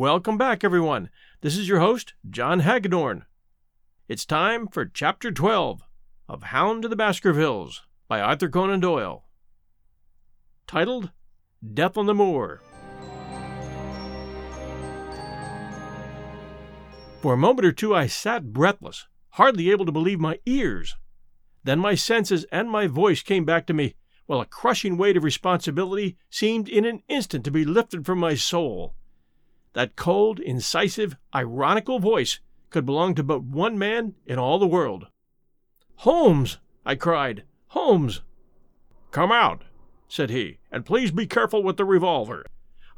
Welcome back, everyone. This is your host, John Hagedorn. It's time for Chapter 12 of Hound of the Baskervilles by Arthur Conan Doyle. Titled Death on the Moor. For a moment or two I sat breathless, hardly able to believe my ears. Then my senses and my voice came back to me, while a crushing weight of responsibility seemed in an instant to be lifted from my soul. That cold, incisive, ironical voice could belong to but one man in all the world. Holmes! I cried. Holmes! Come out, said he, and please be careful with the revolver.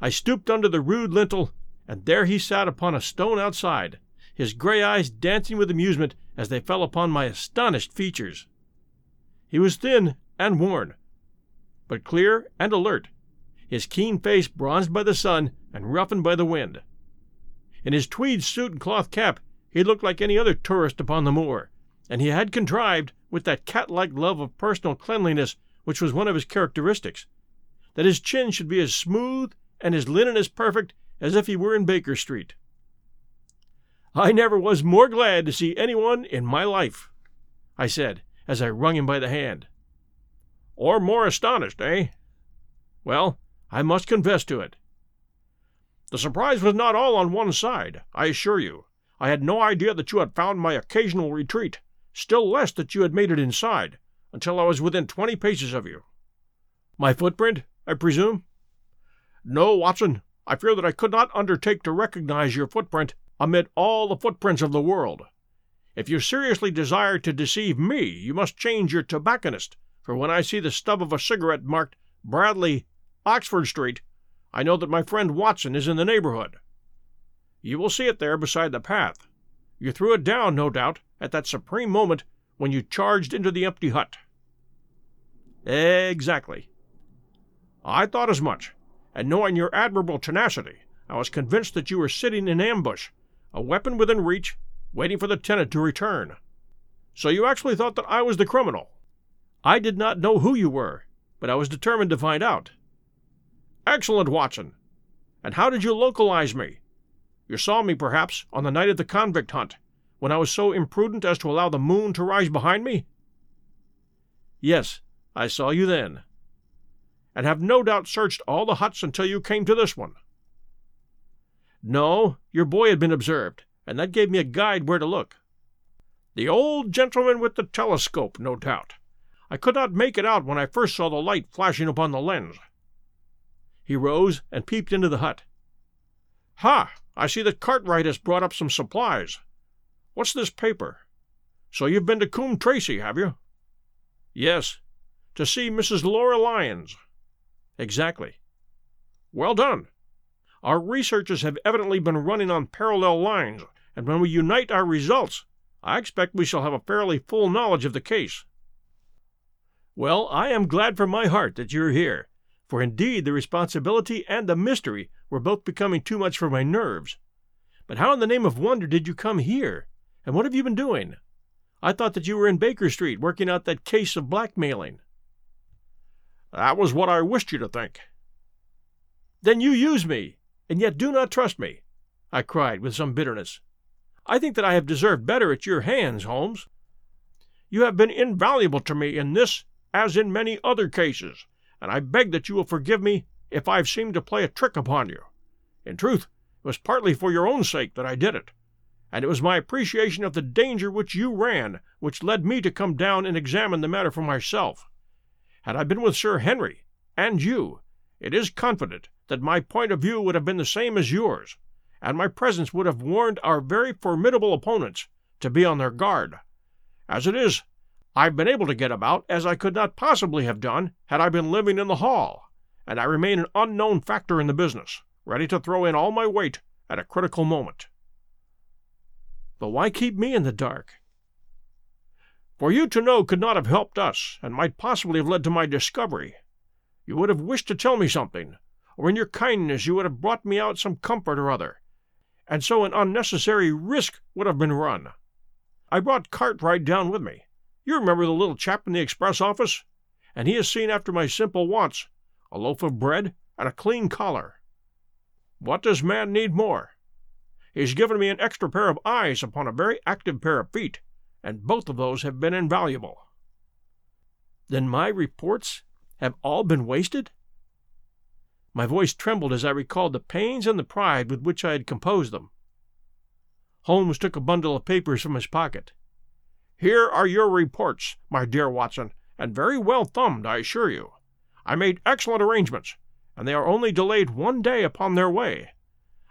I stooped under the rude lintel, and there he sat upon a stone outside, his gray eyes dancing with amusement as they fell upon my astonished features. He was thin and worn, but clear and alert, his keen face bronzed by the sun and roughened by the wind. In his tweed suit and cloth cap, he looked like any other tourist upon the moor, and he had contrived, with that cat like love of personal cleanliness which was one of his characteristics, that his chin should be as smooth and his linen as perfect as if he were in Baker Street. I never was more glad to see anyone in my life, I said, as I wrung him by the hand. Or more astonished, eh? Well, I must confess to it. The surprise was not all on one side, I assure you. I had no idea that you had found my occasional retreat, still less that you had made it inside, until I was within twenty paces of you. My footprint, I presume? No, Watson. I fear that I could not undertake to recognize your footprint amid all the footprints of the world. If you seriously desire to deceive me, you must change your tobacconist, for when I see the stub of a cigarette marked Bradley Oxford Street, I know that my friend Watson is in the neighborhood. You will see it there beside the path. You threw it down, no doubt, at that supreme moment when you charged into the empty hut. Exactly. I thought as much, and knowing your admirable tenacity, I was convinced that you were sitting in ambush, a weapon within reach, waiting for the tenant to return. So you actually thought that I was the criminal. I did not know who you were, but I was determined to find out. Excellent, Watson. And how did you localize me? You saw me, perhaps, on the night of the convict hunt, when I was so imprudent as to allow the moon to rise behind me? Yes, I saw you then. And have no doubt searched all the huts until you came to this one. No, your boy had been observed, and that gave me a guide where to look. The old gentleman with the telescope, no doubt. I could not make it out when I first saw the light flashing upon the lens. He rose and peeped into the hut. Ha! I see that Cartwright has brought up some supplies. What's this paper? So you've been to Coombe Tracey, have you? Yes. To see Mrs. Laura Lyons. Exactly. Well done. Our researches have evidently been running on parallel lines, and when we unite our results, I expect we shall have a fairly full knowledge of the case. Well, I am glad from my heart that you're here, for indeed the responsibility and the mystery were both becoming too much for my nerves. But how in the name of wonder did you come here? And what have you been doing? I thought that you were in Baker Street working out that case of blackmailing. That was what I wished you to think. Then you use me, and yet do not trust me, I cried with some bitterness. I think that I have deserved better at your hands, Holmes. You have been invaluable to me in this as in many other cases, and I beg that you will forgive me if I've seemed to play a trick upon you. In truth, it was partly for your own sake that I did it, and it was my appreciation of the danger which you ran which led me to come down and examine the matter for myself. Had I been with Sir Henry and you, it is confident that my point of view would have been the same as yours, and my presence would have warned our very formidable opponents to be on their guard. As it is, I've been able to get about as I could not possibly have done had I been living in the hall, and I remain an unknown factor in the business, ready to throw in all my weight at a critical moment. But why keep me in the dark? For you to know could not have helped us, and might possibly have led to my discovery. You would have wished to tell me something, or in your kindness you would have brought me out some comfort or other, and so an unnecessary risk would have been run. I brought Cartwright down with me, you remember the little chap in the express office? And he has seen after my simple wants a loaf of bread and a clean collar. What does man need more? He's given me an extra pair of eyes upon a very active pair of feet, and both of those have been invaluable. Then my reports have all been wasted? My voice trembled as I recalled the pains and the pride with which I had composed them. Holmes took a bundle of papers from his pocket. Here are your reports, my dear Watson, and very well thumbed, I assure you. I made excellent arrangements, and they are only delayed one day upon their way.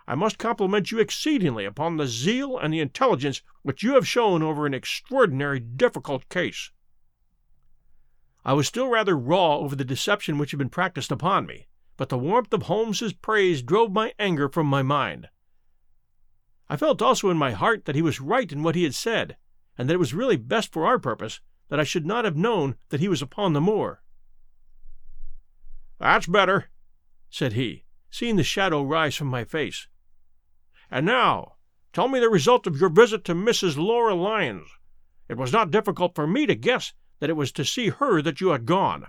I must compliment you exceedingly upon the zeal and the intelligence which you have shown over an extraordinary difficult case. I was still rather raw over the deception which had been practiced upon me, but the warmth of Holmes's praise drove my anger from my mind. I felt also in my heart that he was right in what he had said, and that it was really best for our purpose that I should not have known that he was upon the moor. That's better, said he, seeing the shadow rise from my face. And now, tell me the result of your visit to Mrs. Laura Lyons. It was not difficult for me to guess that it was to see her that you had gone,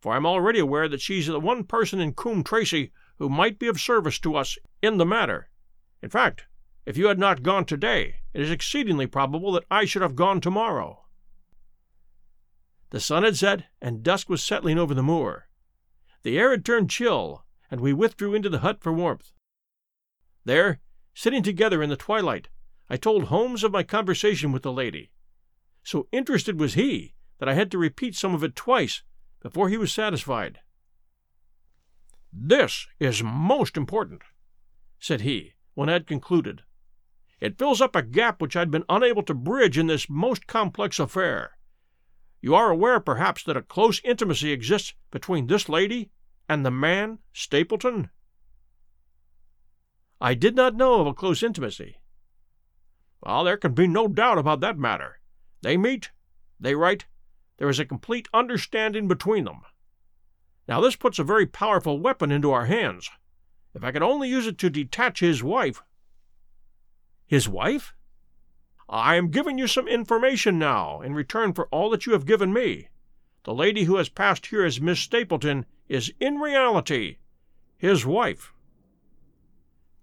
for I am already aware that she's the one person in Coombe Tracey who might be of service to us in the matter. In fact, if you had not gone today, it is exceedingly probable that I should have gone tomorrow. The sun had set, and dusk was settling over the moor. The air had turned chill, and we withdrew into the hut for warmth. There, sitting together in the twilight, I told Holmes of my conversation with the lady. So interested was he that I had to repeat some of it twice before he was satisfied. This is most important, said he, when I had concluded. It fills up a gap which I had been unable to bridge in this most complex affair. You are aware, perhaps, that a close intimacy exists between this lady and the man, Stapleton? I did not know of a close intimacy. Well, there can be no doubt about that matter. They meet, they write, there is a complete understanding between them. Now, this puts a very powerful weapon into our hands. If I could only use it to detach his wife. His wife? I am giving you some information now, in return for all that you have given me. The lady who has passed here as Miss Stapleton is in reality his wife.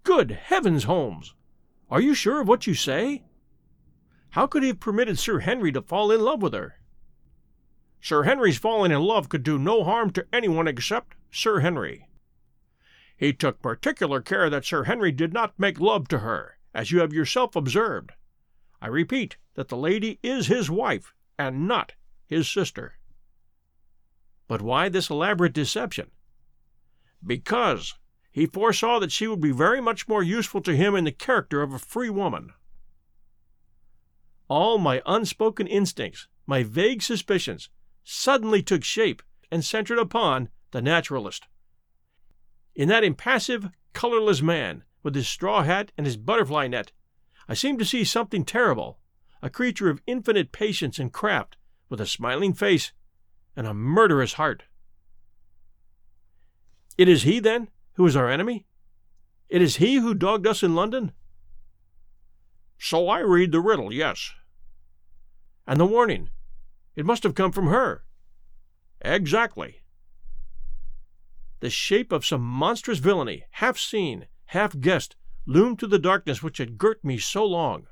Good heavens, Holmes! Are you sure of what you say? How could he have permitted Sir Henry to fall in love with her? Sir Henry's falling in love could do no harm to anyone except Sir Henry. He took particular care that Sir Henry did not make love to her, as you have yourself observed. I repeat that the lady is his wife, and not his sister. But why this elaborate deception? Because he foresaw that she would be very much more useful to him in the character of a free woman. All my unspoken instincts, my vague suspicions, suddenly took shape and centered upon the naturalist. In that impassive, colorless man, with his straw hat and his butterfly net, I seemed to see something terrible, a creature of infinite patience and craft, with a smiling face and a murderous heart. It is he, then, who is our enemy? It is he who dogged us in London? So I read the riddle, yes. And the warning it must have come from her. Exactly. The shape of some monstrous villainy, half seen, half guessed, loomed through the darkness which had girt me so long.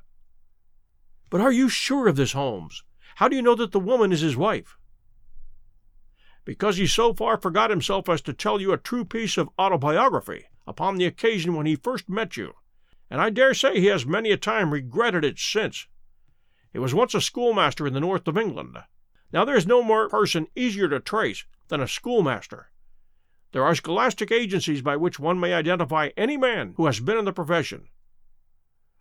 But are you sure of this, Holmes? How do you know that the woman is his wife? Because he so far forgot himself as to tell you a true piece of autobiography upon the occasion when he first met you, and I dare say he has many a time regretted it since. He was once a schoolmaster in the north of England. Now there is no more person easier to trace than a schoolmaster. There are scholastic agencies by which one may identify any man who has been in the profession.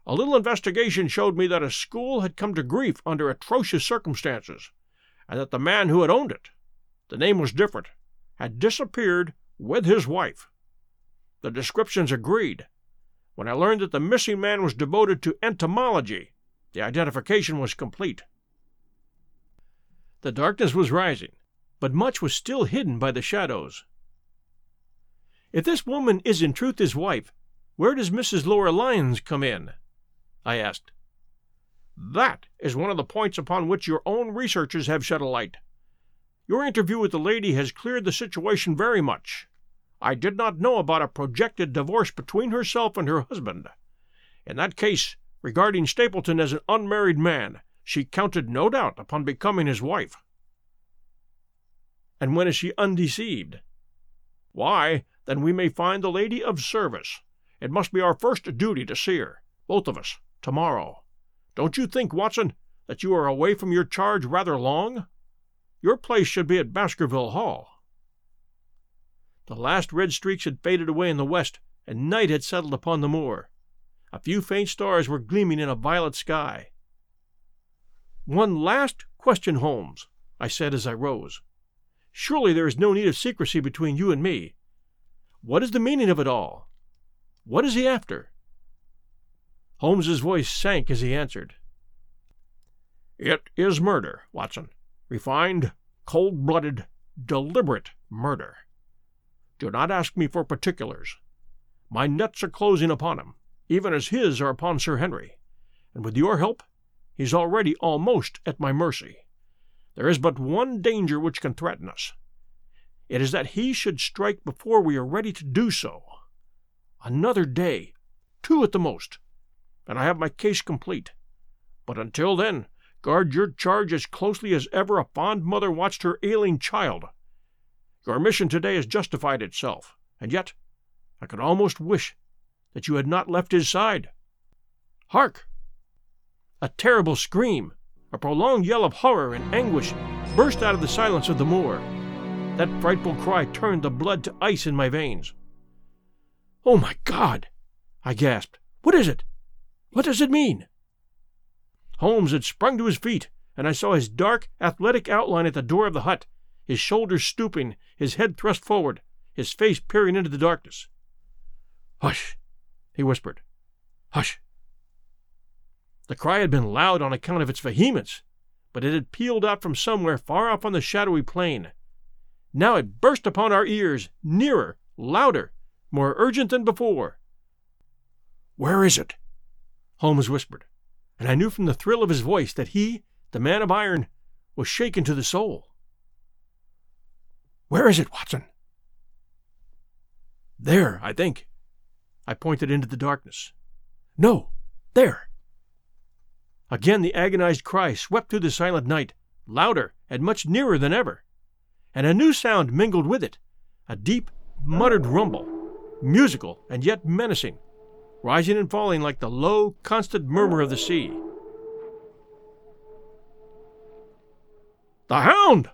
A little investigation showed me that a school had come to grief under atrocious circumstances, and that the man who had owned it the name was different had disappeared with his wife. The descriptions agreed. When I learned that the missing man was devoted to entomology, the identification was complete. The darkness was rising, but much was still hidden by the shadows. If this woman is in truth his wife, where does Mrs. Laura Lyons come in? I asked. That is one of the points upon which your own researches have shed a light. Your interview with the lady has cleared the situation very much. I did not know about a projected divorce between herself and her husband. In that case, regarding Stapleton as an unmarried man, she counted no doubt upon becoming his wife. And when is she undeceived? Why, then we may find the lady of service. It must be our first duty to see her, both of us, tomorrow. Don't you think, Watson, that you are away from your charge rather long? Your place should be at Baskerville Hall. The last red streaks had faded away in the west, and night had settled upon the moor. A few faint stars were gleaming in a violet sky. One last question, Holmes, I said as I rose. Surely there is no need of secrecy between you and me. What is the meaning of it all? What is he after? Holmes's voice sank as he answered. It is murder, Watson. Refined, cold blooded, deliberate murder. Do not ask me for particulars. My nets are closing upon him, even as his are upon Sir Henry, and with your help, he's already almost at my mercy. There is but one danger which can threaten us. It is that he should strike before we are ready to do so. Another day, two at the most, and I have my case complete. But until then, guard your charge as closely as ever a fond mother watched her ailing child. Your mission today has justified itself, and yet I could almost wish that you had not left his side. Hark! A terrible scream, a prolonged yell of horror and anguish, burst out of the silence of the moor. That frightful cry turned the blood to ice in my veins. Oh, my God! I gasped. What is it? What does it mean? Holmes had sprung to his feet, and I saw his dark, athletic outline at the door of the hut his shoulders stooping, his head thrust forward, his face peering into the darkness. Hush! he whispered. Hush! The cry had been loud on account of its vehemence, but it had pealed out from somewhere far off on the shadowy plain. Now it burst upon our ears, nearer, louder, more urgent than before. Where is it? Holmes whispered, and I knew from the thrill of his voice that he, the man of iron, was shaken to the soul. Where is it, Watson? There, I think. I pointed into the darkness. No, there. Again the agonized cry swept through the silent night, louder and much nearer than ever. And a new sound mingled with it a deep, muttered rumble, musical and yet menacing, rising and falling like the low, constant murmur of the sea. The hound!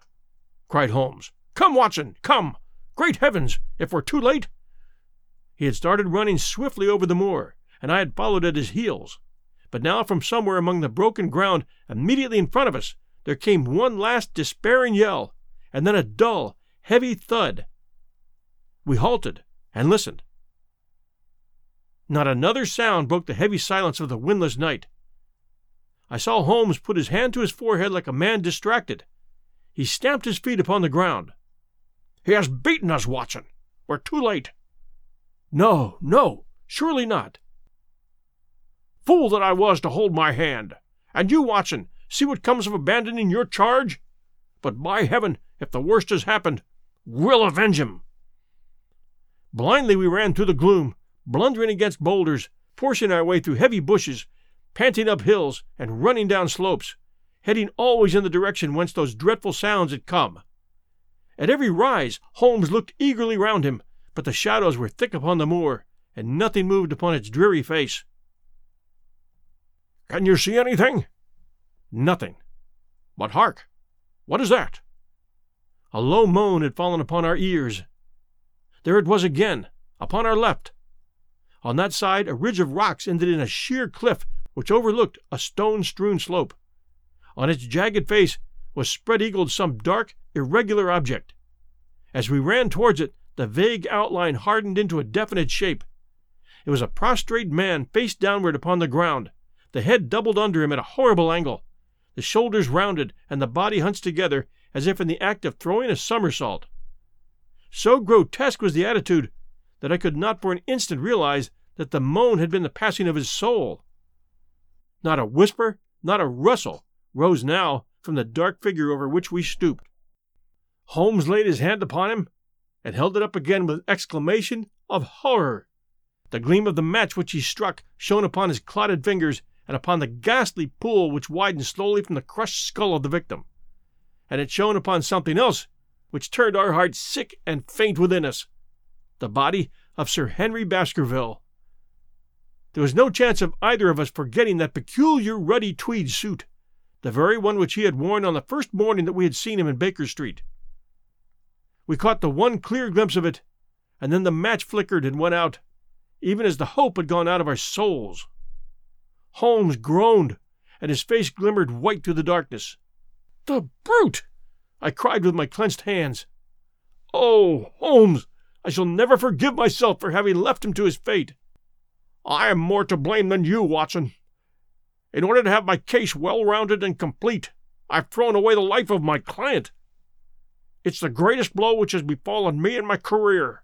cried Holmes. Come, Watson, come! Great heavens, if we're too late! He had started running swiftly over the moor, and I had followed at his heels. But now, from somewhere among the broken ground immediately in front of us, there came one last despairing yell, and then a dull, heavy thud. We halted and listened. Not another sound broke the heavy silence of the windless night. I saw Holmes put his hand to his forehead like a man distracted. He stamped his feet upon the ground. He has beaten us, Watson. We're too late. No, no, surely not. Fool that I was to hold my hand. And you, Watson, see what comes of abandoning your charge? But by heaven, if the worst has happened, we'll avenge him. Blindly we ran through the gloom, blundering against boulders, forcing our way through heavy bushes, panting up hills, and running down slopes, heading always in the direction whence those dreadful sounds had come. At every rise, Holmes looked eagerly round him, but the shadows were thick upon the moor, and nothing moved upon its dreary face. Can you see anything? Nothing. But hark! What is that? A low moan had fallen upon our ears. There it was again, upon our left. On that side, a ridge of rocks ended in a sheer cliff which overlooked a stone strewn slope. On its jagged face was spread eagled some dark, irregular object. As we ran towards it, the vague outline hardened into a definite shape. It was a prostrate man face downward upon the ground, the head doubled under him at a horrible angle, the shoulders rounded, and the body hunched together as if in the act of throwing a somersault. So grotesque was the attitude that I could not for an instant realize that the moan had been the passing of his soul. Not a whisper, not a rustle, rose now from the dark figure over which we stooped. Holmes laid his hand upon him, and held it up again with an exclamation of horror. The gleam of the match which he struck shone upon his clotted fingers and upon the ghastly pool which widened slowly from the crushed skull of the victim. And it shone upon something else which turned our hearts sick and faint within us the body of Sir Henry Baskerville. There was no chance of either of us forgetting that peculiar ruddy tweed suit, the very one which he had worn on the first morning that we had seen him in Baker Street. We caught the one clear glimpse of it, and then the match flickered and went out, even as the hope had gone out of our souls. Holmes groaned, and his face glimmered white through the darkness. The brute! I cried with my clenched hands. Oh, Holmes, I shall never forgive myself for having left him to his fate. I am more to blame than you, Watson. In order to have my case well rounded and complete, I've thrown away the life of my client. It's the greatest blow which has befallen me in my career.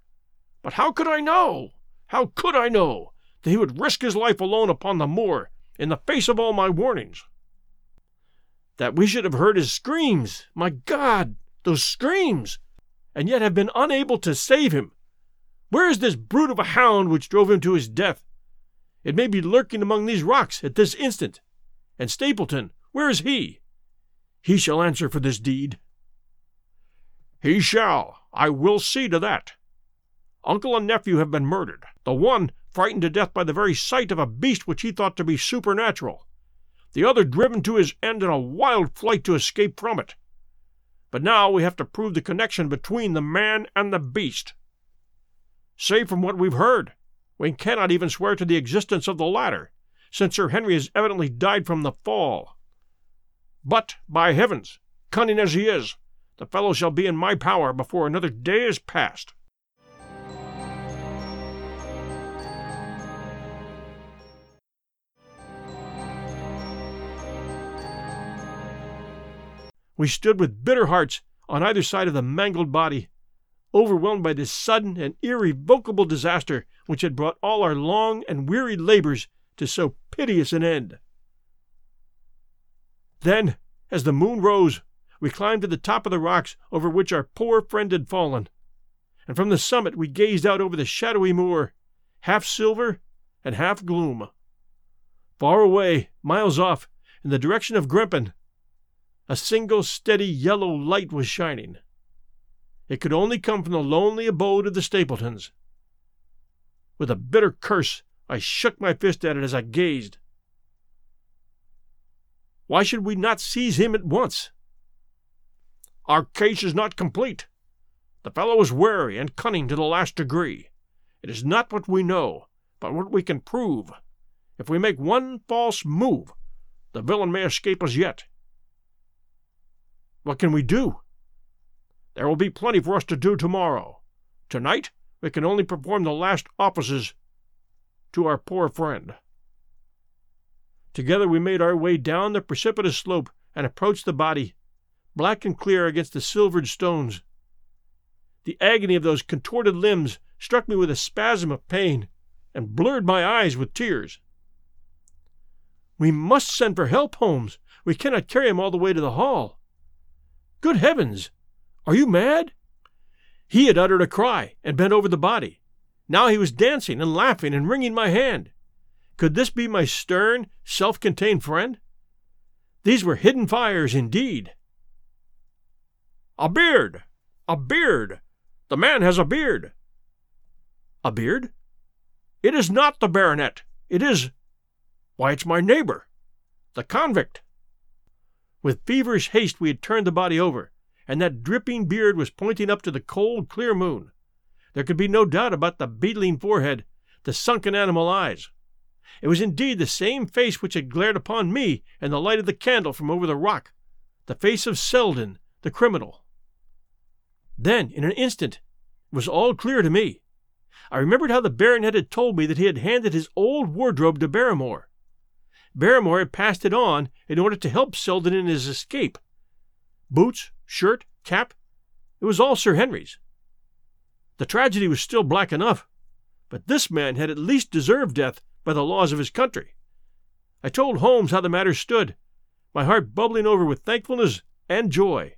But how could I know? How could I know that he would risk his life alone upon the moor in the face of all my warnings? That we should have heard his screams, my God, those screams, and yet have been unable to save him. Where is this brute of a hound which drove him to his death? It may be lurking among these rocks at this instant. And Stapleton, where is he? He shall answer for this deed. He shall. I will see to that. Uncle and nephew have been murdered, the one frightened to death by the very sight of a beast which he thought to be supernatural, the other driven to his end in a wild flight to escape from it. But now we have to prove the connection between the man and the beast. Save from what we've heard, we cannot even swear to the existence of the latter, since Sir Henry has evidently died from the fall. But, by heavens, cunning as he is, the fellow shall be in my power before another day is past. We stood with bitter hearts on either side of the mangled body, overwhelmed by this sudden and irrevocable disaster which had brought all our long and weary labors to so piteous an end. Then, as the moon rose, we climbed to the top of the rocks over which our poor friend had fallen, and from the summit we gazed out over the shadowy moor, half silver and half gloom. Far away, miles off, in the direction of Grimpen, a single steady yellow light was shining. It could only come from the lonely abode of the Stapletons. With a bitter curse, I shook my fist at it as I gazed. Why should we not seize him at once? Our case is not complete. The fellow is wary and cunning to the last degree. It is not what we know, but what we can prove. If we make one false move, the villain may escape us yet. What can we do? There will be plenty for us to do tomorrow. Tonight, we can only perform the last offices to our poor friend. Together we made our way down the precipitous slope and approached the body, black and clear against the silvered stones. The agony of those contorted limbs struck me with a spasm of pain and blurred my eyes with tears. We must send for help, Holmes. We cannot carry him all the way to the hall. Good heavens! Are you mad? He had uttered a cry and bent over the body. Now he was dancing and laughing and wringing my hand. Could this be my stern, self contained friend? These were hidden fires indeed. A beard! A beard! The man has a beard! A beard? It is not the baronet. It is. Why, it's my neighbor, the convict. With feverish haste we had turned the body over, and that dripping beard was pointing up to the cold, clear moon. There could be no doubt about the beetling forehead, the sunken animal eyes. It was indeed the same face which had glared upon me in the light of the candle from over the rock, the face of Selden, the criminal. Then, in an instant, it was all clear to me. I remembered how the baronet had told me that he had handed his old wardrobe to Barrymore. Barrymore had passed it on in order to help Selden in his escape. Boots, shirt, cap, it was all Sir Henry's. The tragedy was still black enough, but this man had at least deserved death by the laws of his country. I told Holmes how the matter stood, my heart bubbling over with thankfulness and joy.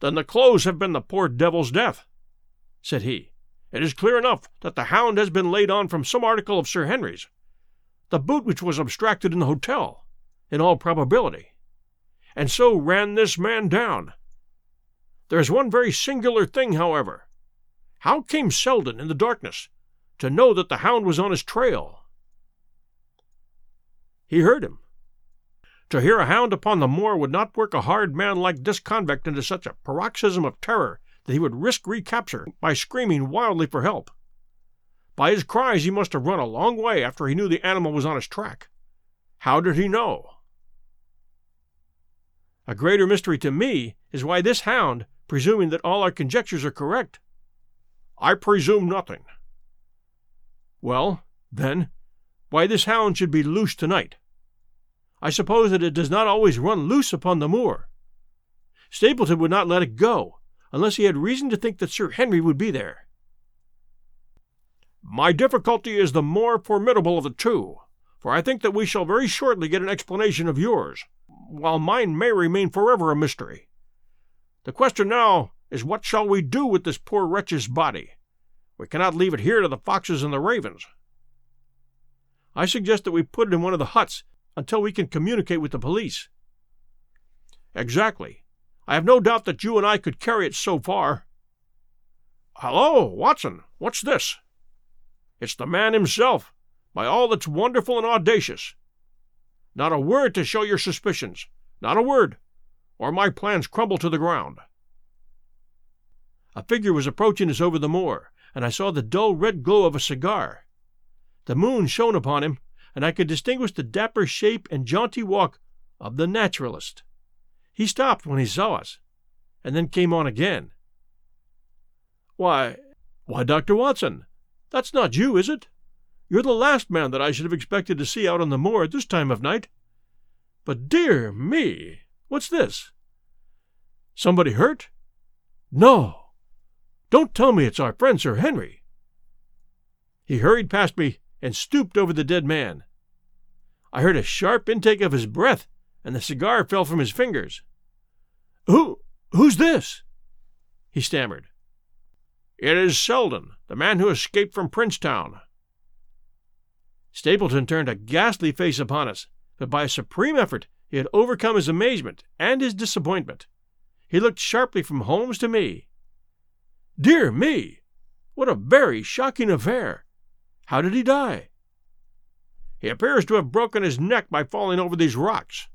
Then the clothes have been the poor devil's death, said he. It is clear enough that the hound has been laid on from some article of Sir Henry's. The boot which was abstracted in the hotel, in all probability. And so ran this man down. There is one very singular thing, however. How came Selden, in the darkness, to know that the hound was on his trail? He heard him. To hear a hound upon the moor would not work a hard man like this convict into such a paroxysm of terror that he would risk recapture by screaming wildly for help. By his cries, he must have run a long way after he knew the animal was on his track. How did he know? A greater mystery to me is why this hound, presuming that all our conjectures are correct. I presume nothing. Well, then, why this hound should be loose tonight. I suppose that it does not always run loose upon the moor. Stapleton would not let it go, unless he had reason to think that Sir Henry would be there. My difficulty is the more formidable of the two, for I think that we shall very shortly get an explanation of yours, while mine may remain forever a mystery. The question now is what shall we do with this poor wretch's body? We cannot leave it here to the foxes and the ravens. I suggest that we put it in one of the huts until we can communicate with the police. Exactly. I have no doubt that you and I could carry it so far. Hello, Watson, what's this? It's the man himself, by all that's wonderful and audacious. Not a word to show your suspicions, not a word, or my plans crumble to the ground. A figure was approaching us over the moor, and I saw the dull red glow of a cigar. The moon shone upon him, and I could distinguish the dapper shape and jaunty walk of the naturalist. He stopped when he saw us, and then came on again. Why, why, Dr. Watson, that's not you, is it? You're the last man that I should have expected to see out on the moor at this time of night. But dear me, what's this? Somebody hurt? No. Don't tell me it's our friend Sir Henry. He hurried past me and stooped over the dead man. I heard a sharp intake of his breath and the cigar fell from his fingers. Who who's this? he stammered. It is Selden, the man who escaped from Princetown. Stapleton turned a ghastly face upon us, but by a supreme effort he had overcome his amazement and his disappointment. He looked sharply from Holmes to me. Dear me! What a very shocking affair! How did he die? He appears to have broken his neck by falling over these rocks.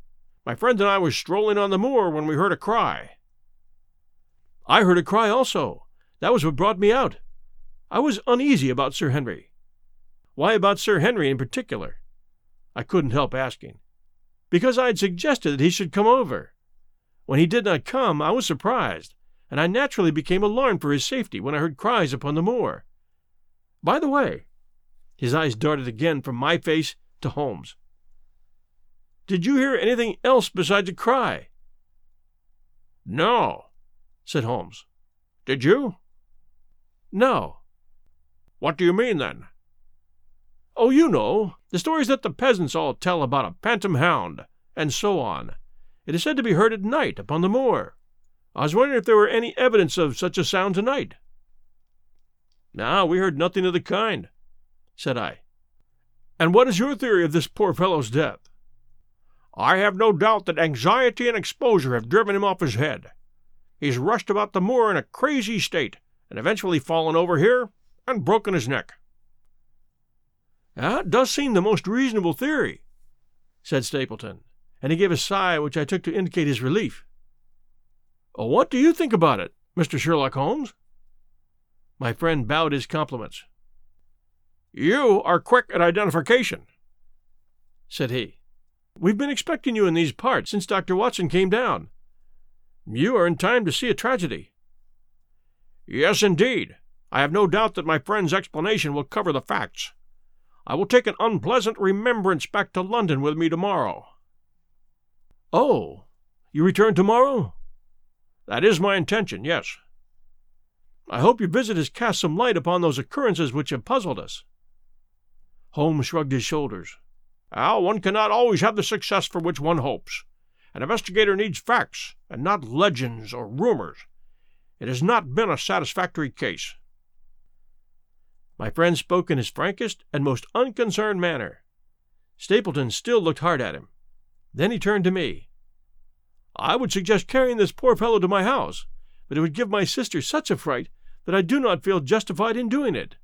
My friend and I were strolling on the moor when we heard a cry. I heard a cry also. That was what brought me out. I was uneasy about Sir Henry. Why about Sir Henry in particular? I couldn't help asking. Because I had suggested that he should come over. When he did not come, I was surprised, and I naturally became alarmed for his safety when I heard cries upon the moor. By the way, his eyes darted again from my face to Holmes. Did you hear anything else besides a cry? No, said Holmes. Did you? No. What do you mean, then? Oh, you know, the stories that the peasants all tell about a phantom hound, and so on. It is said to be heard at night upon the moor. I was wondering if there were any evidence of such a sound tonight. No, we heard nothing of the kind, said I. And what is your theory of this poor fellow's death? I have no doubt that anxiety and exposure have driven him off his head. He's rushed about the moor in a crazy state, and eventually fallen over here and broken his neck. That does seem the most reasonable theory, said Stapleton, and he gave a sigh which I took to indicate his relief. Uh, what do you think about it, Mr. Sherlock Holmes? My friend bowed his compliments. You are quick at identification, said he. We've been expecting you in these parts since Dr. Watson came down. You are in time to see a tragedy. Yes, indeed. I have no doubt that my friend's explanation will cover the facts. I will take an unpleasant remembrance back to London with me tomorrow. Oh, you return tomorrow? That is my intention, yes. I hope your visit has cast some light upon those occurrences which have puzzled us. Holmes shrugged his shoulders. Well, one cannot always have the success for which one hopes. An investigator needs facts, and not legends or rumors, It has not been a satisfactory case. My friend spoke in his frankest and most unconcerned manner. Stapleton still looked hard at him. Then he turned to me. I would suggest carrying this poor fellow to my house, but it would give my sister such a fright that I do not feel justified in doing it.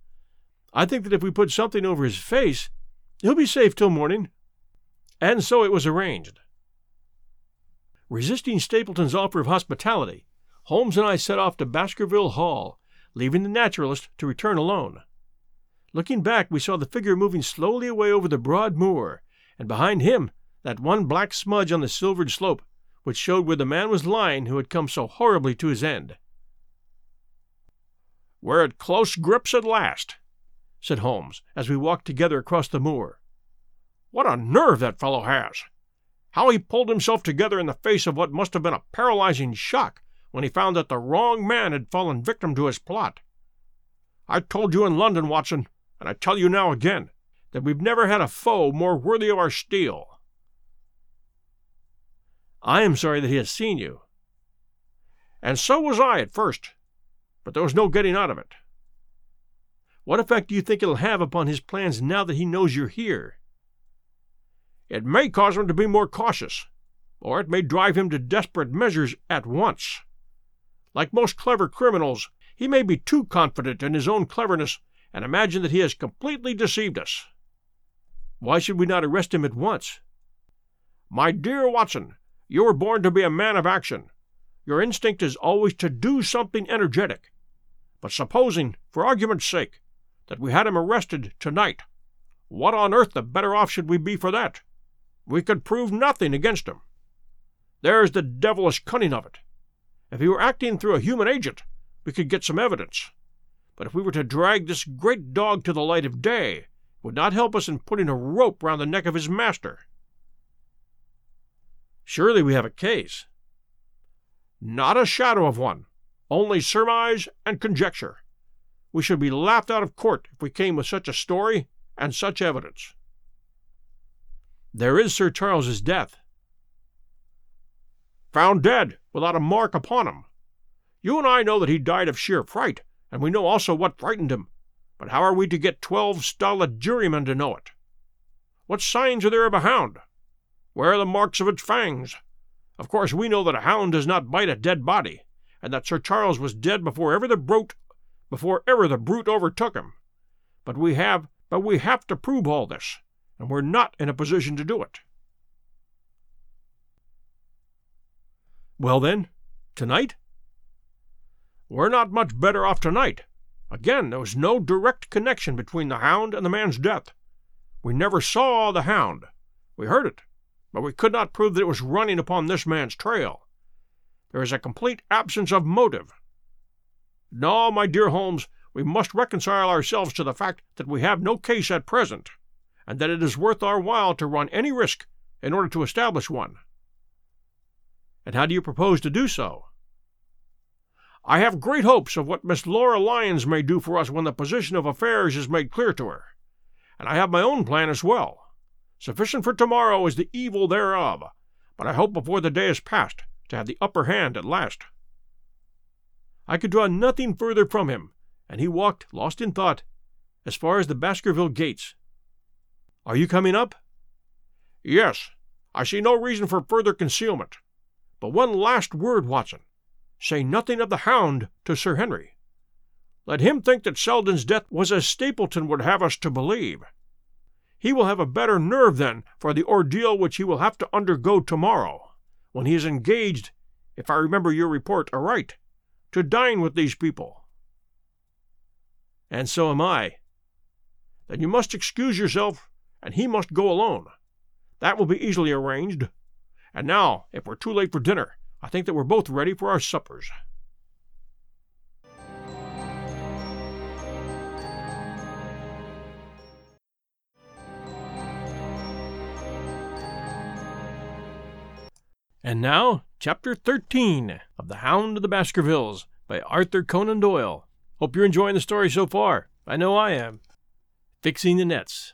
I think that if we put something over his face, he'll be safe till morning. And so it was arranged. Resisting Stapleton's offer of hospitality, Holmes and I set off to Baskerville Hall, leaving the naturalist to return alone. Looking back, we saw the figure moving slowly away over the broad moor, and behind him that one black smudge on the silvered slope, which showed where the man was lying who had come so horribly to his end. We're at close grips at last, said Holmes, as we walked together across the moor. What a nerve that fellow has! How he pulled himself together in the face of what must have been a paralyzing shock when he found that the wrong man had fallen victim to his plot. I told you in London, Watson, and I tell you now again, that we've never had a foe more worthy of our steel. I am sorry that he has seen you. And so was I at first, but there was no getting out of it. What effect do you think it'll have upon his plans now that he knows you're here? It may cause him to be more cautious, or it may drive him to desperate measures at once. Like most clever criminals, he may be too confident in his own cleverness and imagine that he has completely deceived us. Why should we not arrest him at once? My dear Watson, you were born to be a man of action. Your instinct is always to do something energetic. But supposing, for argument's sake, that we had him arrested tonight, what on earth the better off should we be for that? We could prove nothing against him. There's the devilish cunning of it. If he were acting through a human agent, we could get some evidence. But if we were to drag this great dog to the light of day, it would not help us in putting a rope round the neck of his master. Surely we have a case. Not a shadow of one, only surmise and conjecture. We should be laughed out of court if we came with such a story and such evidence. There is Sir Charles's death. Found dead, without a mark upon him. You and I know that he died of sheer fright, and we know also what frightened him. But how are we to get twelve stolid jurymen to know it? What signs are there of a hound? Where are the marks of its fangs? Of course, we know that a hound does not bite a dead body, and that Sir Charles was dead before ever the brute before ever the brute overtook him. But we have but we have to prove all this, and we're not in a position to do it. Well then, tonight? We're not much better off tonight. Again, there was no direct connection between the hound and the man's death. We never saw the hound. We heard it, but we could not prove that it was running upon this man's trail. There is a complete absence of motive. No, my dear Holmes, we must reconcile ourselves to the fact that we have no case at present, and that it is worth our while to run any risk in order to establish one. And how do you propose to do so? I have great hopes of what Miss Laura Lyons may do for us when the position of affairs is made clear to her. And I have my own plan as well. Sufficient for tomorrow is the evil thereof, but I hope before the day is past to have the upper hand at last. I could draw nothing further from him, and he walked, lost in thought, as far as the Baskerville gates. Are you coming up? Yes. I see no reason for further concealment. But one last word, Watson. Say nothing of the hound to Sir Henry. Let him think that Selden's death was as Stapleton would have us to believe. He will have a better nerve then for the ordeal which he will have to undergo tomorrow, when he is engaged, if I remember your report aright, to dine with these people. And so am I. Then you must excuse yourself, and he must go alone. That will be easily arranged. And now, if we're too late for dinner, I think that we're both ready for our suppers. And now, Chapter 13 of The Hound of the Baskervilles by Arthur Conan Doyle. Hope you're enjoying the story so far. I know I am. Fixing the Nets.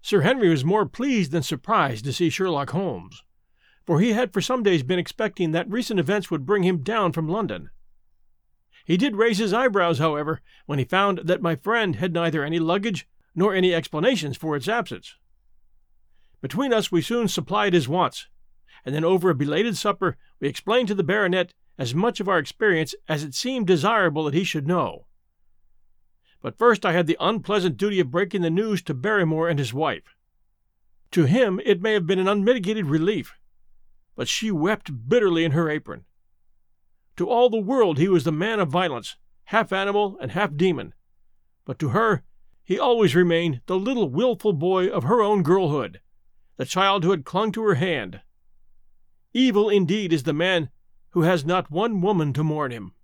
Sir Henry was more pleased than surprised to see Sherlock Holmes for he had for some days been expecting that recent events would bring him down from London. He did raise his eyebrows, however, when he found that my friend had neither any luggage nor any explanations for its absence. Between us, we soon supplied his wants, and then over a belated supper we explained to the baronet as much of our experience as it seemed desirable that he should know. But first I had the unpleasant duty of breaking the news to Barrymore and his wife. To him it may have been an unmitigated relief, but she wept bitterly in her apron. To all the world he was the man of violence, half animal and half demon, but to her he always remained the little wilful boy of her own girlhood, the child who had clung to her hand. Evil indeed is the man who has not one woman to mourn him.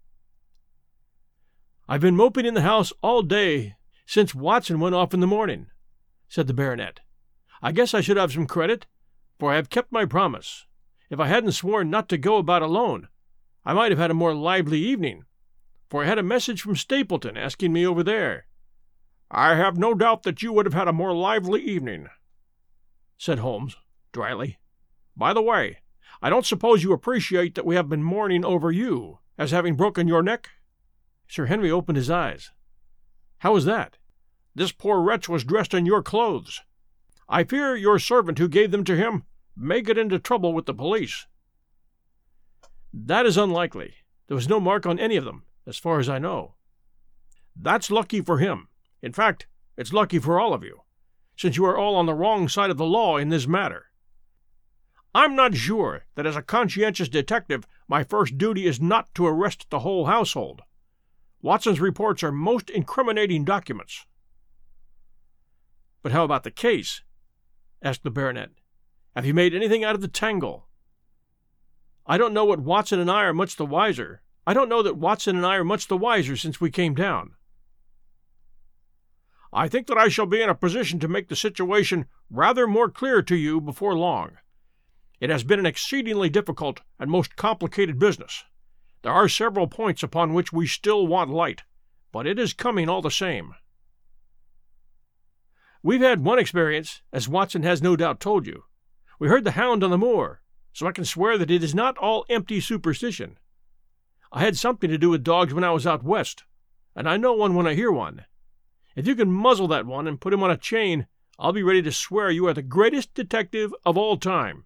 I've been moping in the house all day since Watson went off in the morning, said the baronet. I guess I should have some credit, for I have kept my promise. If I hadn't sworn not to go about alone, I might have had a more lively evening, for I had a message from Stapleton asking me over there. I have no doubt that you would have had a more lively evening, said Holmes, dryly. By the way, I don't suppose you appreciate that we have been mourning over you as having broken your neck? Sir Henry opened his eyes. How was that? This poor wretch was dressed in your clothes. I fear your servant who gave them to him may get into trouble with the police. That is unlikely. There was no mark on any of them, as far as I know. That's lucky for him. In fact, it's lucky for all of you, since you are all on the wrong side of the law in this matter. I'm not sure that as a conscientious detective my first duty is not to arrest the whole household. Watson's reports are most incriminating documents. But how about the case? asked the baronet. Have you made anything out of the tangle? I don't know what Watson and I are much the wiser. I don't know that Watson and I are much the wiser since we came down. I think that I shall be in a position to make the situation rather more clear to you before long. It has been an exceedingly difficult and most complicated business. There are several points upon which we still want light, but it is coming all the same. We've had one experience, as Watson has no doubt told you. We heard the hound on the moor, so I can swear that it is not all empty superstition. I had something to do with dogs when I was out west, and I know one when I hear one. If you can muzzle that one and put him on a chain, I'll be ready to swear you are the greatest detective of all time.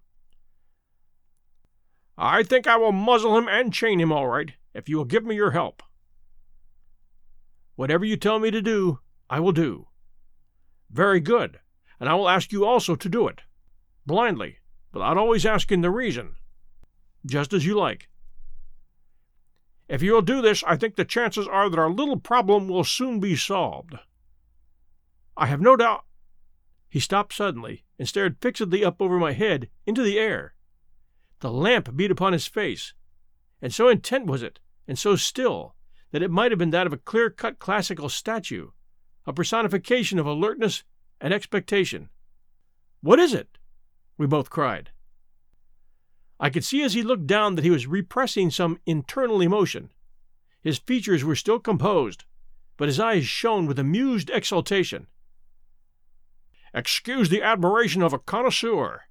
I think I will muzzle him and chain him all right, if you will give me your help. Whatever you tell me to do, I will do. Very good, and I will ask you also to do it. Blindly, without always asking the reason. Just as you like. If you will do this, I think the chances are that our little problem will soon be solved. I have no doubt. He stopped suddenly and stared fixedly up over my head into the air. The lamp beat upon his face, and so intent was it, and so still, that it might have been that of a clear cut classical statue, a personification of alertness and expectation. What is it? We both cried. I could see as he looked down that he was repressing some internal emotion. His features were still composed, but his eyes shone with amused exultation. Excuse the admiration of a connoisseur,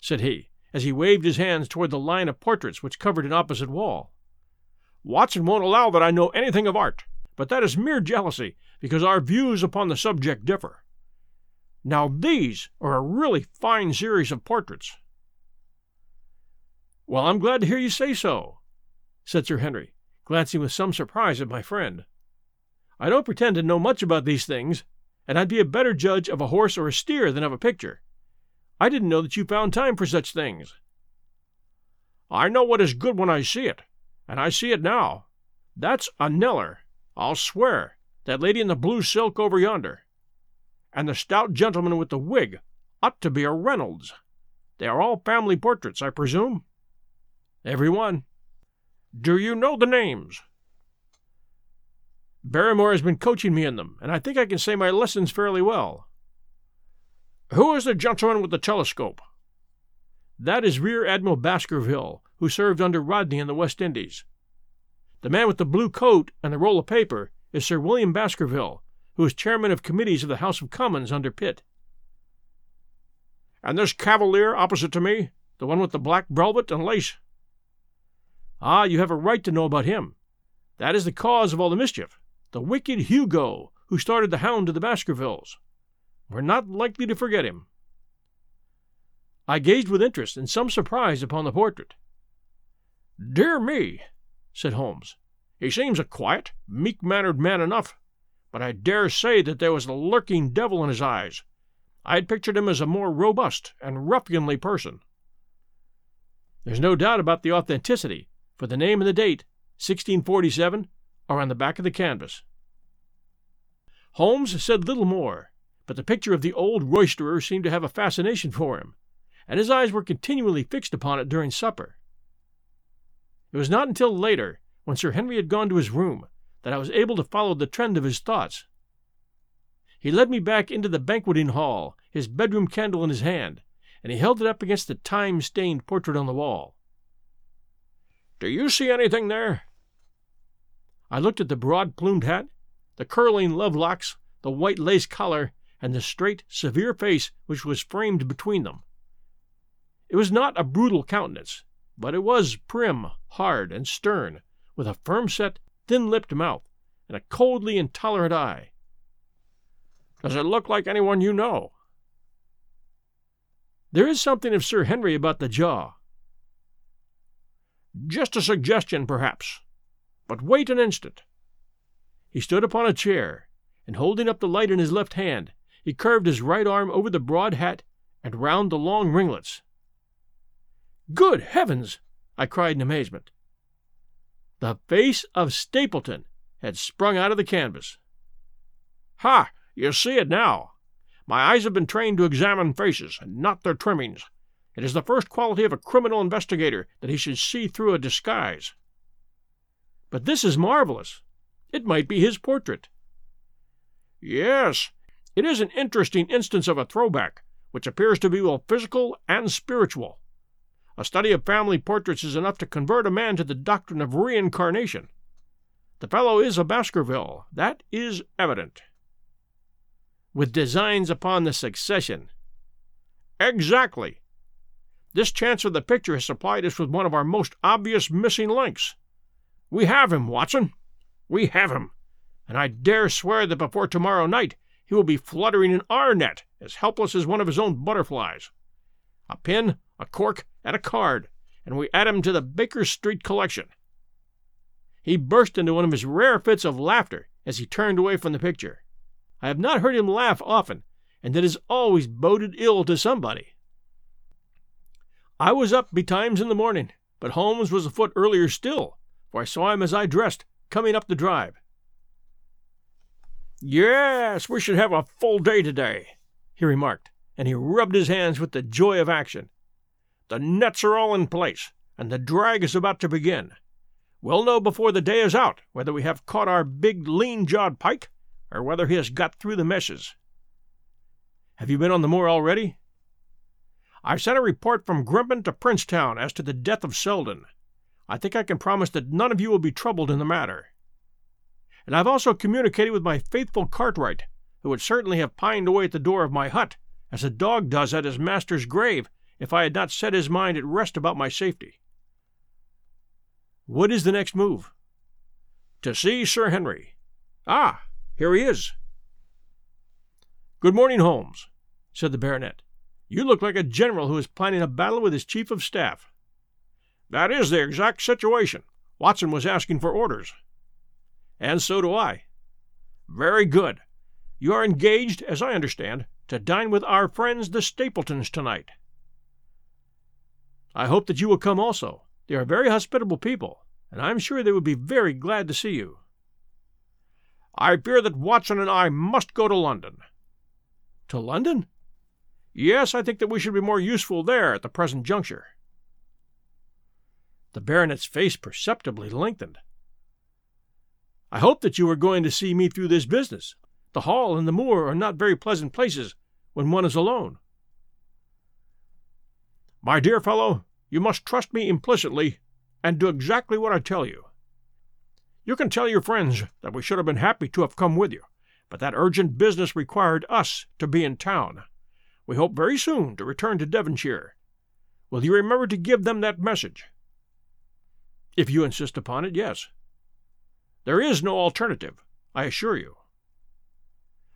said he, as he waved his hands toward the line of portraits which covered an opposite wall. Watson won't allow that I know anything of art, but that is mere jealousy, because our views upon the subject differ. Now these are a really fine series of portraits. Well, I'm glad to hear you say so, said Sir Henry, glancing with some surprise at my friend. I don't pretend to know much about these things, and I'd be a better judge of a horse or a steer than of a picture. I didn't know that you found time for such things. I know what is good when I see it, and I see it now. That's a Kneller, I'll swear, that lady in the blue silk over yonder. And the stout gentleman with the wig ought to be a Reynolds. They are all family portraits, I presume? Every one. Do you know the names? Barrymore has been coaching me in them, and I think I can say my lessons fairly well. Who is the gentleman with the telescope? That is Rear Admiral Baskerville, who served under Rodney in the West Indies. The man with the blue coat and the roll of paper is Sir William Baskerville, who is chairman of committees of the House of Commons under Pitt. And this cavalier opposite to me, the one with the black velvet and lace? Ah, you have a right to know about him. That is the cause of all the mischief. The wicked Hugo, who started the hound to the Baskervilles. We're not likely to forget him. I gazed with interest and some surprise upon the portrait. Dear me, said Holmes. He seems a quiet, meek mannered man enough, but I dare say that there was a lurking devil in his eyes. I had pictured him as a more robust and ruffianly person. There's no doubt about the authenticity, for the name and the date, 1647, are on the back of the canvas. Holmes said little more, but the picture of the old roisterer seemed to have a fascination for him, and his eyes were continually fixed upon it during supper. It was not until later, when Sir Henry had gone to his room, that I was able to follow the trend of his thoughts. He led me back into the banqueting hall, his bedroom candle in his hand, and he held it up against the time stained portrait on the wall. Do you see anything there? I looked at the broad plumed hat, the curling love locks, the white lace collar, and the straight, severe face which was framed between them. It was not a brutal countenance, but it was prim, hard, and stern, with a firm set, thin lipped mouth, and a coldly intolerant eye. Does it look like anyone you know? There is something of Sir Henry about the jaw. Just a suggestion, perhaps. But wait an instant. He stood upon a chair, and holding up the light in his left hand, he curved his right arm over the broad hat and round the long ringlets. Good heavens! I cried in amazement. The face of Stapleton had sprung out of the canvas. Ha! You see it now. My eyes have been trained to examine faces, and not their trimmings. It is the first quality of a criminal investigator that he should see through a disguise. But this is marvelous. It might be his portrait. Yes, it is an interesting instance of a throwback, which appears to be both physical and spiritual. A study of family portraits is enough to convert a man to the doctrine of reincarnation. The fellow is a Baskerville, that is evident. With designs upon the succession. Exactly. This chance of the picture has supplied us with one of our most obvious missing links. We have him, Watson. We have him. And I dare swear that before tomorrow night he will be fluttering in our net as helpless as one of his own butterflies. A pin, a cork, and a card, and we add him to the Baker Street collection. He burst into one of his rare fits of laughter as he turned away from the picture. I have not heard him laugh often, and it has always boded ill to somebody. I was up betimes in the morning, but Holmes was afoot earlier still, for I saw him as I dressed, coming up the drive. Yes, we should have a full day today, he remarked, and he rubbed his hands with the joy of action. The nets are all in place, and the drag is about to begin. We'll know before the day is out whether we have caught our big lean jawed pike or whether he has got through the meshes. Have you been on the moor already? I've sent a report from Grimpen to Princetown as to the death of Selden. I think I can promise that none of you will be troubled in the matter. And I've also communicated with my faithful Cartwright, who would certainly have pined away at the door of my hut, as a dog does at his master's grave, if I had not set his mind at rest about my safety. What is the next move? To see Sir Henry. Ah, here he is. Good morning, Holmes, said the baronet. You look like a general who is planning a battle with his chief of staff. That is the exact situation. Watson was asking for orders. And so do I. Very good. You are engaged, as I understand, to dine with our friends the Stapletons tonight. I hope that you will come also. They are very hospitable people, and I am sure they would be very glad to see you. I fear that Watson and I must go to London. To London? Yes, I think that we should be more useful there at the present juncture. The baronet's face perceptibly lengthened. I hope that you are going to see me through this business. The hall and the moor are not very pleasant places when one is alone. My dear fellow, you must trust me implicitly and do exactly what I tell you. You can tell your friends that we should have been happy to have come with you, but that urgent business required us to be in town. We hope very soon to return to Devonshire. Will you remember to give them that message? If you insist upon it, yes. There is no alternative, I assure you.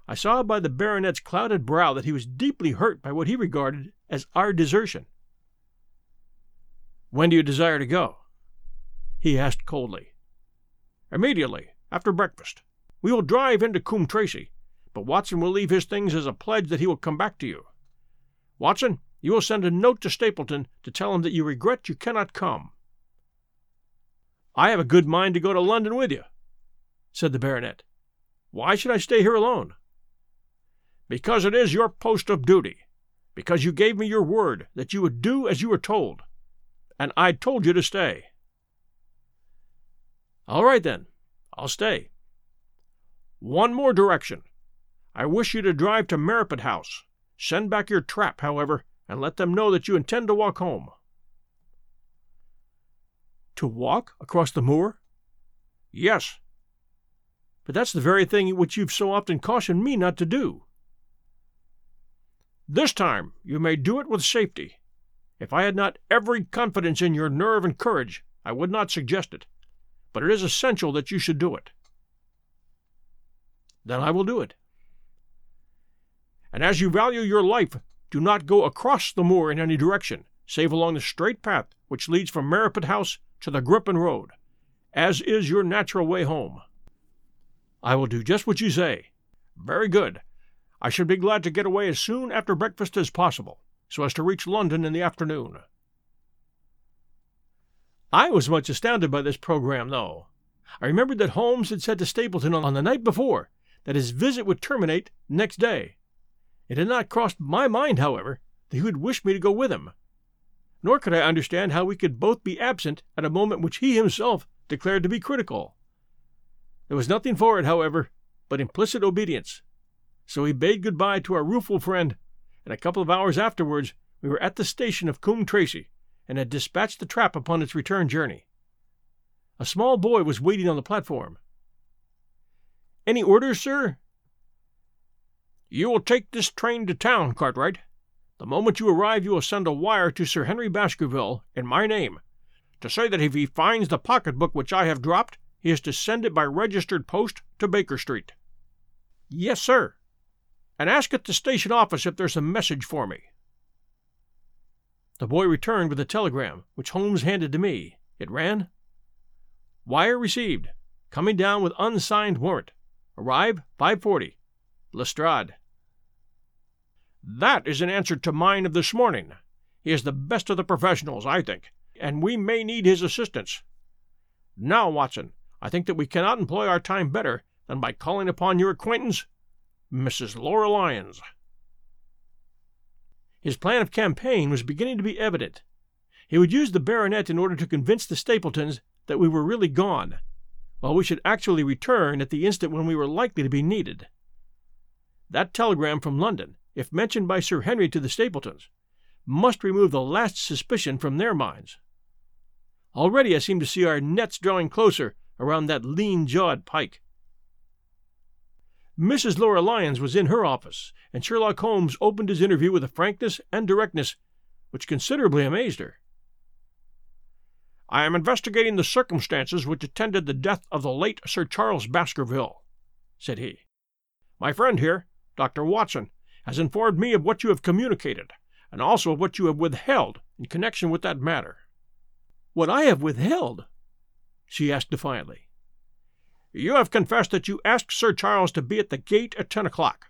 I saw by the baronet's clouded brow that he was deeply hurt by what he regarded as our desertion. When do you desire to go? he asked coldly. Immediately, after breakfast. We will drive into Coombe Tracey, but Watson will leave his things as a pledge that he will come back to you. Watson, you will send a note to Stapleton to tell him that you regret you cannot come. I have a good mind to go to London with you, said the baronet. Why should I stay here alone? Because it is your post of duty. Because you gave me your word that you would do as you were told. And I told you to stay. All right, then. I'll stay. One more direction. I wish you to drive to Merripit House. Send back your trap, however, and let them know that you intend to walk home. To walk across the moor? Yes. But that's the very thing which you've so often cautioned me not to do. This time you may do it with safety. If I had not every confidence in your nerve and courage, I would not suggest it. But it is essential that you should do it. Then I will do it. And as you value your life, do not go across the moor in any direction, save along the straight path which leads from Merripit House to the Grimpen Road, as is your natural way home. I will do just what you say. Very good. I should be glad to get away as soon after breakfast as possible, so as to reach London in the afternoon. I was much astounded by this program, though. I remembered that Holmes had said to Stapleton on the night before that his visit would terminate next day. It had not crossed my mind, however, that he would wish me to go with him. Nor could I understand how we could both be absent at a moment which he himself declared to be critical. There was nothing for it, however, but implicit obedience. So he bade good bye to our rueful friend, and a couple of hours afterwards we were at the station of Coombe Tracey, and had dispatched the trap upon its return journey. A small boy was waiting on the platform. Any orders, sir? You will take this train to town, Cartwright. The moment you arrive, you will send a wire to Sir Henry Baskerville, in my name, to say that if he finds the pocketbook which I have dropped, he is to send it by registered post to Baker Street. Yes, sir. And ask at the station office if there's a message for me. The boy returned with a telegram, which Holmes handed to me. It ran Wire received. Coming down with unsigned warrant. Arrive 540. Lestrade. That is an answer to mine of this morning. He is the best of the professionals, I think, and we may need his assistance. Now, Watson, I think that we cannot employ our time better than by calling upon your acquaintance, Mrs. Laura Lyons. His plan of campaign was beginning to be evident. He would use the baronet in order to convince the Stapletons that we were really gone, while we should actually return at the instant when we were likely to be needed. That telegram from London if mentioned by Sir Henry to the Stapletons, must remove the last suspicion from their minds. Already I seem to see our nets drawing closer around that lean jawed pike. Mrs. Laura Lyons was in her office, and Sherlock Holmes opened his interview with a frankness and directness which considerably amazed her. I am investigating the circumstances which attended the death of the late Sir Charles Baskerville, said he. My friend here, Dr. Watson, has informed me of what you have communicated, and also of what you have withheld in connection with that matter. What I have withheld? she asked defiantly. You have confessed that you asked Sir Charles to be at the gate at ten o'clock.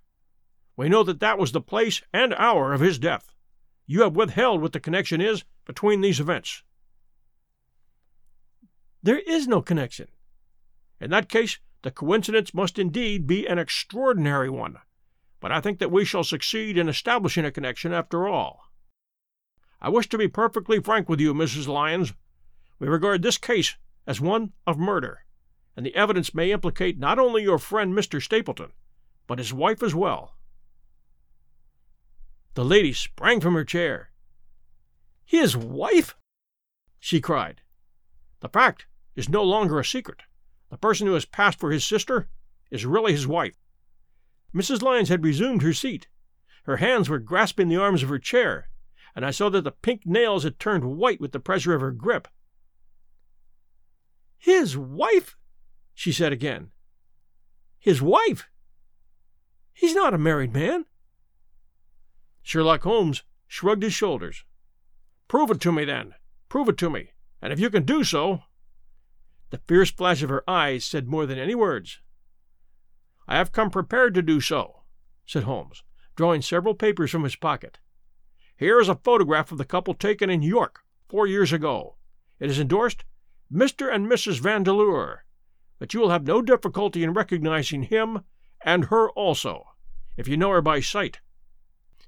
We know that that was the place and hour of his death. You have withheld what the connection is between these events. There is no connection. In that case, the coincidence must indeed be an extraordinary one but I think that we shall succeed in establishing a connection after all. I wish to be perfectly frank with you, Mrs. Lyons. We regard this case as one of murder, and the evidence may implicate not only your friend Mr. Stapleton, but his wife as well. The lady sprang from her chair. His wife? she cried. The fact is no longer a secret. The person who has passed for his sister is really his wife. Mrs. Lyons had resumed her seat. Her hands were grasping the arms of her chair, and I saw that the pink nails had turned white with the pressure of her grip. His wife? She said again. His wife? He's not a married man. Sherlock Holmes shrugged his shoulders. Prove it to me, then. Prove it to me. And if you can do so. The fierce flash of her eyes said more than any words. I have come prepared to do so, said Holmes, drawing several papers from his pocket. Here is a photograph of the couple taken in York four years ago. It is endorsed Mr. and Mrs. Vandeleur, but you will have no difficulty in recognizing him and her also, if you know her by sight.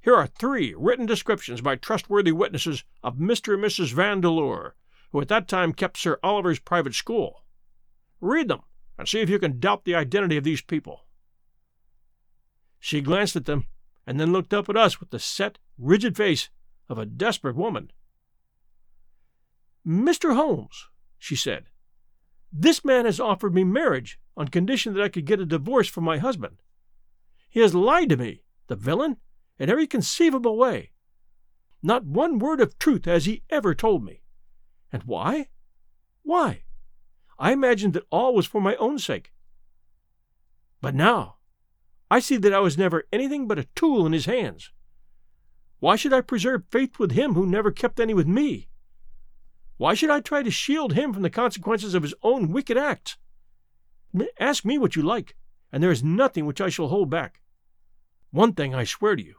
Here are three written descriptions by trustworthy witnesses of Mr. and Mrs. Vandeleur, who at that time kept Sir Oliver's private school. Read them and see if you can doubt the identity of these people. She glanced at them and then looked up at us with the set, rigid face of a desperate woman. Mr. Holmes, she said, this man has offered me marriage on condition that I could get a divorce from my husband. He has lied to me, the villain, in every conceivable way. Not one word of truth has he ever told me. And why? Why? I imagined that all was for my own sake. But now, I see that I was never anything but a tool in his hands. Why should I preserve faith with him who never kept any with me? Why should I try to shield him from the consequences of his own wicked acts? Ask me what you like, and there is nothing which I shall hold back. One thing I swear to you,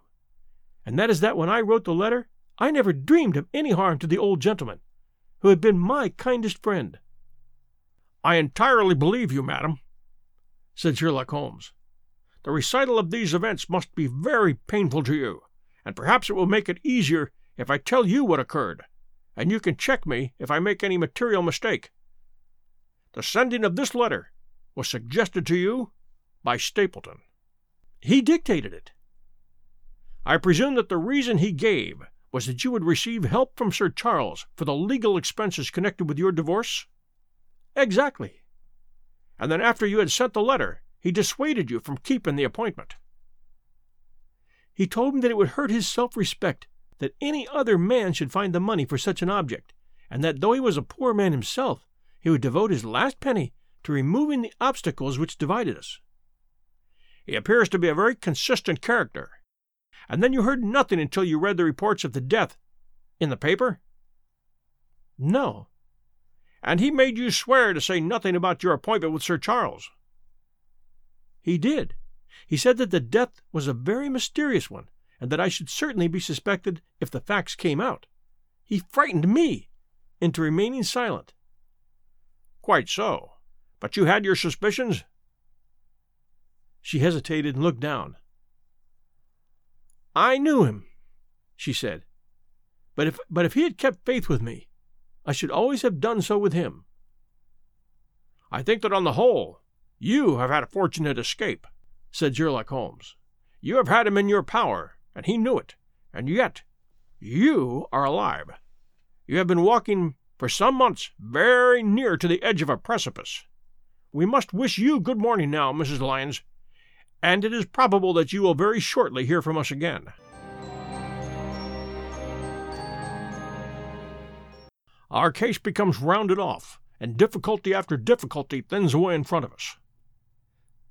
and that is that when I wrote the letter, I never dreamed of any harm to the old gentleman, who had been my kindest friend. I entirely believe you, madam, said Sherlock Holmes. The recital of these events must be very painful to you, and perhaps it will make it easier if I tell you what occurred and you can check me if I make any material mistake. The sending of this letter was suggested to you by Stapleton. He dictated it. I presume that the reason he gave was that you would receive help from Sir Charles for the legal expenses connected with your divorce? Exactly. And then after you had sent the letter, he dissuaded you from keeping the appointment. He told me that it would hurt his self respect that any other man should find the money for such an object, and that though he was a poor man himself, he would devote his last penny to removing the obstacles which divided us. He appears to be a very consistent character. And then you heard nothing until you read the reports of the death in the paper? No. And he made you swear to say nothing about your appointment with Sir Charles? He did. He said that the death was a very mysterious one, and that I should certainly be suspected if the facts came out. He frightened me into remaining silent. Quite so. But you had your suspicions? She hesitated and looked down. I knew him, she said. But if, but if he had kept faith with me, I should always have done so with him. I think that on the whole, you have had a fortunate escape, said Sherlock Holmes. You have had him in your power, and he knew it, and yet you are alive. You have been walking for some months very near to the edge of a precipice. We must wish you good morning now, Mrs. Lyons, and it is probable that you will very shortly hear from us again. Our case becomes rounded off, and difficulty after difficulty thins away in front of us,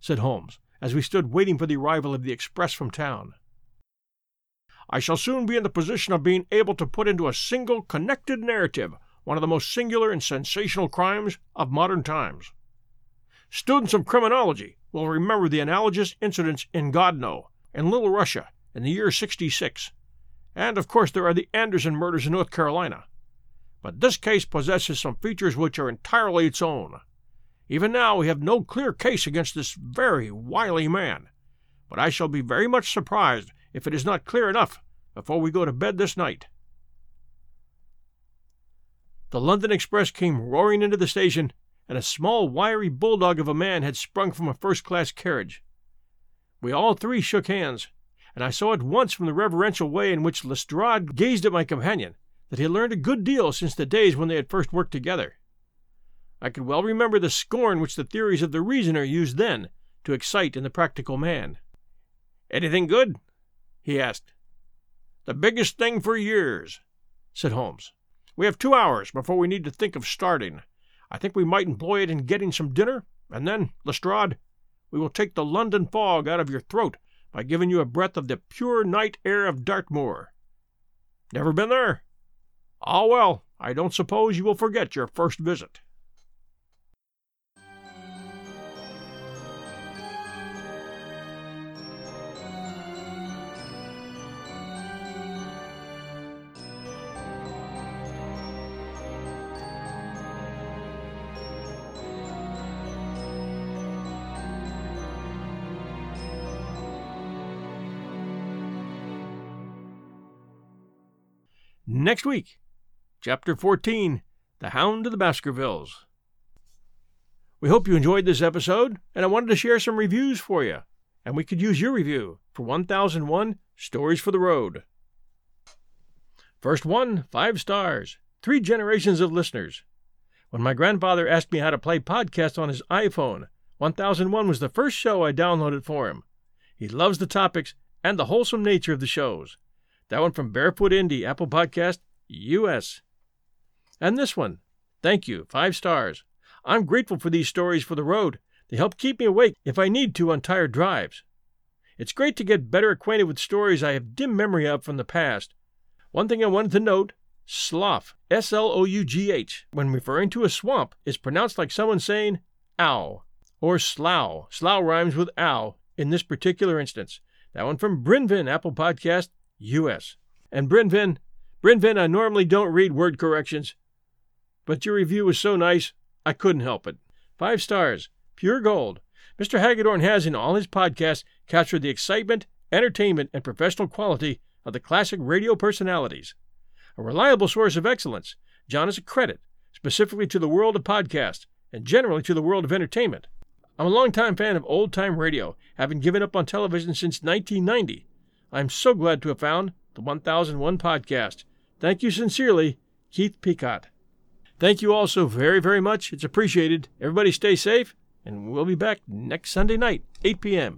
said Holmes, as we stood waiting for the arrival of the express from town. I shall soon be in the position of being able to put into a single connected narrative one of the most singular and sensational crimes of modern times. Students of criminology will remember the analogous incidents in Grodno and Little Russia in the year 66, and of course there are the Anderson murders in North Carolina. But this case possesses some features which are entirely its own. Even now we have no clear case against this very wily man, but I shall be very much surprised if it is not clear enough before we go to bed this night. The London Express came roaring into the station, and a small, wiry bulldog of a man had sprung from a first class carriage. We all three shook hands, and I saw at once from the reverential way in which Lestrade gazed at my companion that he had learned a good deal since the days when they had first worked together. I could well remember the scorn which the theories of the reasoner used then to excite in the practical man. Anything good? He asked. The biggest thing for years, said Holmes. We have two hours before we need to think of starting. I think we might employ it in getting some dinner And then, Lestrade, we will take the London fog out of your throat by giving you a breath of the pure night air of Dartmoor. Never been there? Ah, well, I don't suppose you will forget your first visit. Next week, Chapter 14 The Hound of the Baskervilles. We hope you enjoyed this episode, and I wanted to share some reviews for you. And we could use your review for 1001 Stories for the Road. First one, five stars, three generations of listeners. When my grandfather asked me how to play podcasts on his iPhone, 1001 was the first show I downloaded for him. He loves the topics and the wholesome nature of the shows. That one from Barefoot Indie, Apple Podcast, US. And this one. Thank you, five stars. I'm grateful for these stories for the road. They help keep me awake if I need to on tired drives. It's great to get better acquainted with stories I have dim memory of from the past. One thing I wanted to note slough, S L O U G H, when referring to a swamp, is pronounced like someone saying ow, or slough. Slough rhymes with ow in this particular instance. That one from Brinvin, Apple Podcast, U.S. And Brinvin, Brinvin, I normally don't read word corrections, but your review was so nice, I couldn't help it. Five stars, pure gold. Mr. Hagedorn has, in all his podcasts, captured the excitement, entertainment, and professional quality of the classic radio personalities. A reliable source of excellence, John is a credit, specifically to the world of podcasts, and generally to the world of entertainment. I'm a longtime fan of old time radio, having given up on television since 1990 I'm so glad to have found the 1001 podcast. Thank you sincerely, Keith Peacock. Thank you all so very, very much. It's appreciated. Everybody stay safe, and we'll be back next Sunday night, 8 p.m.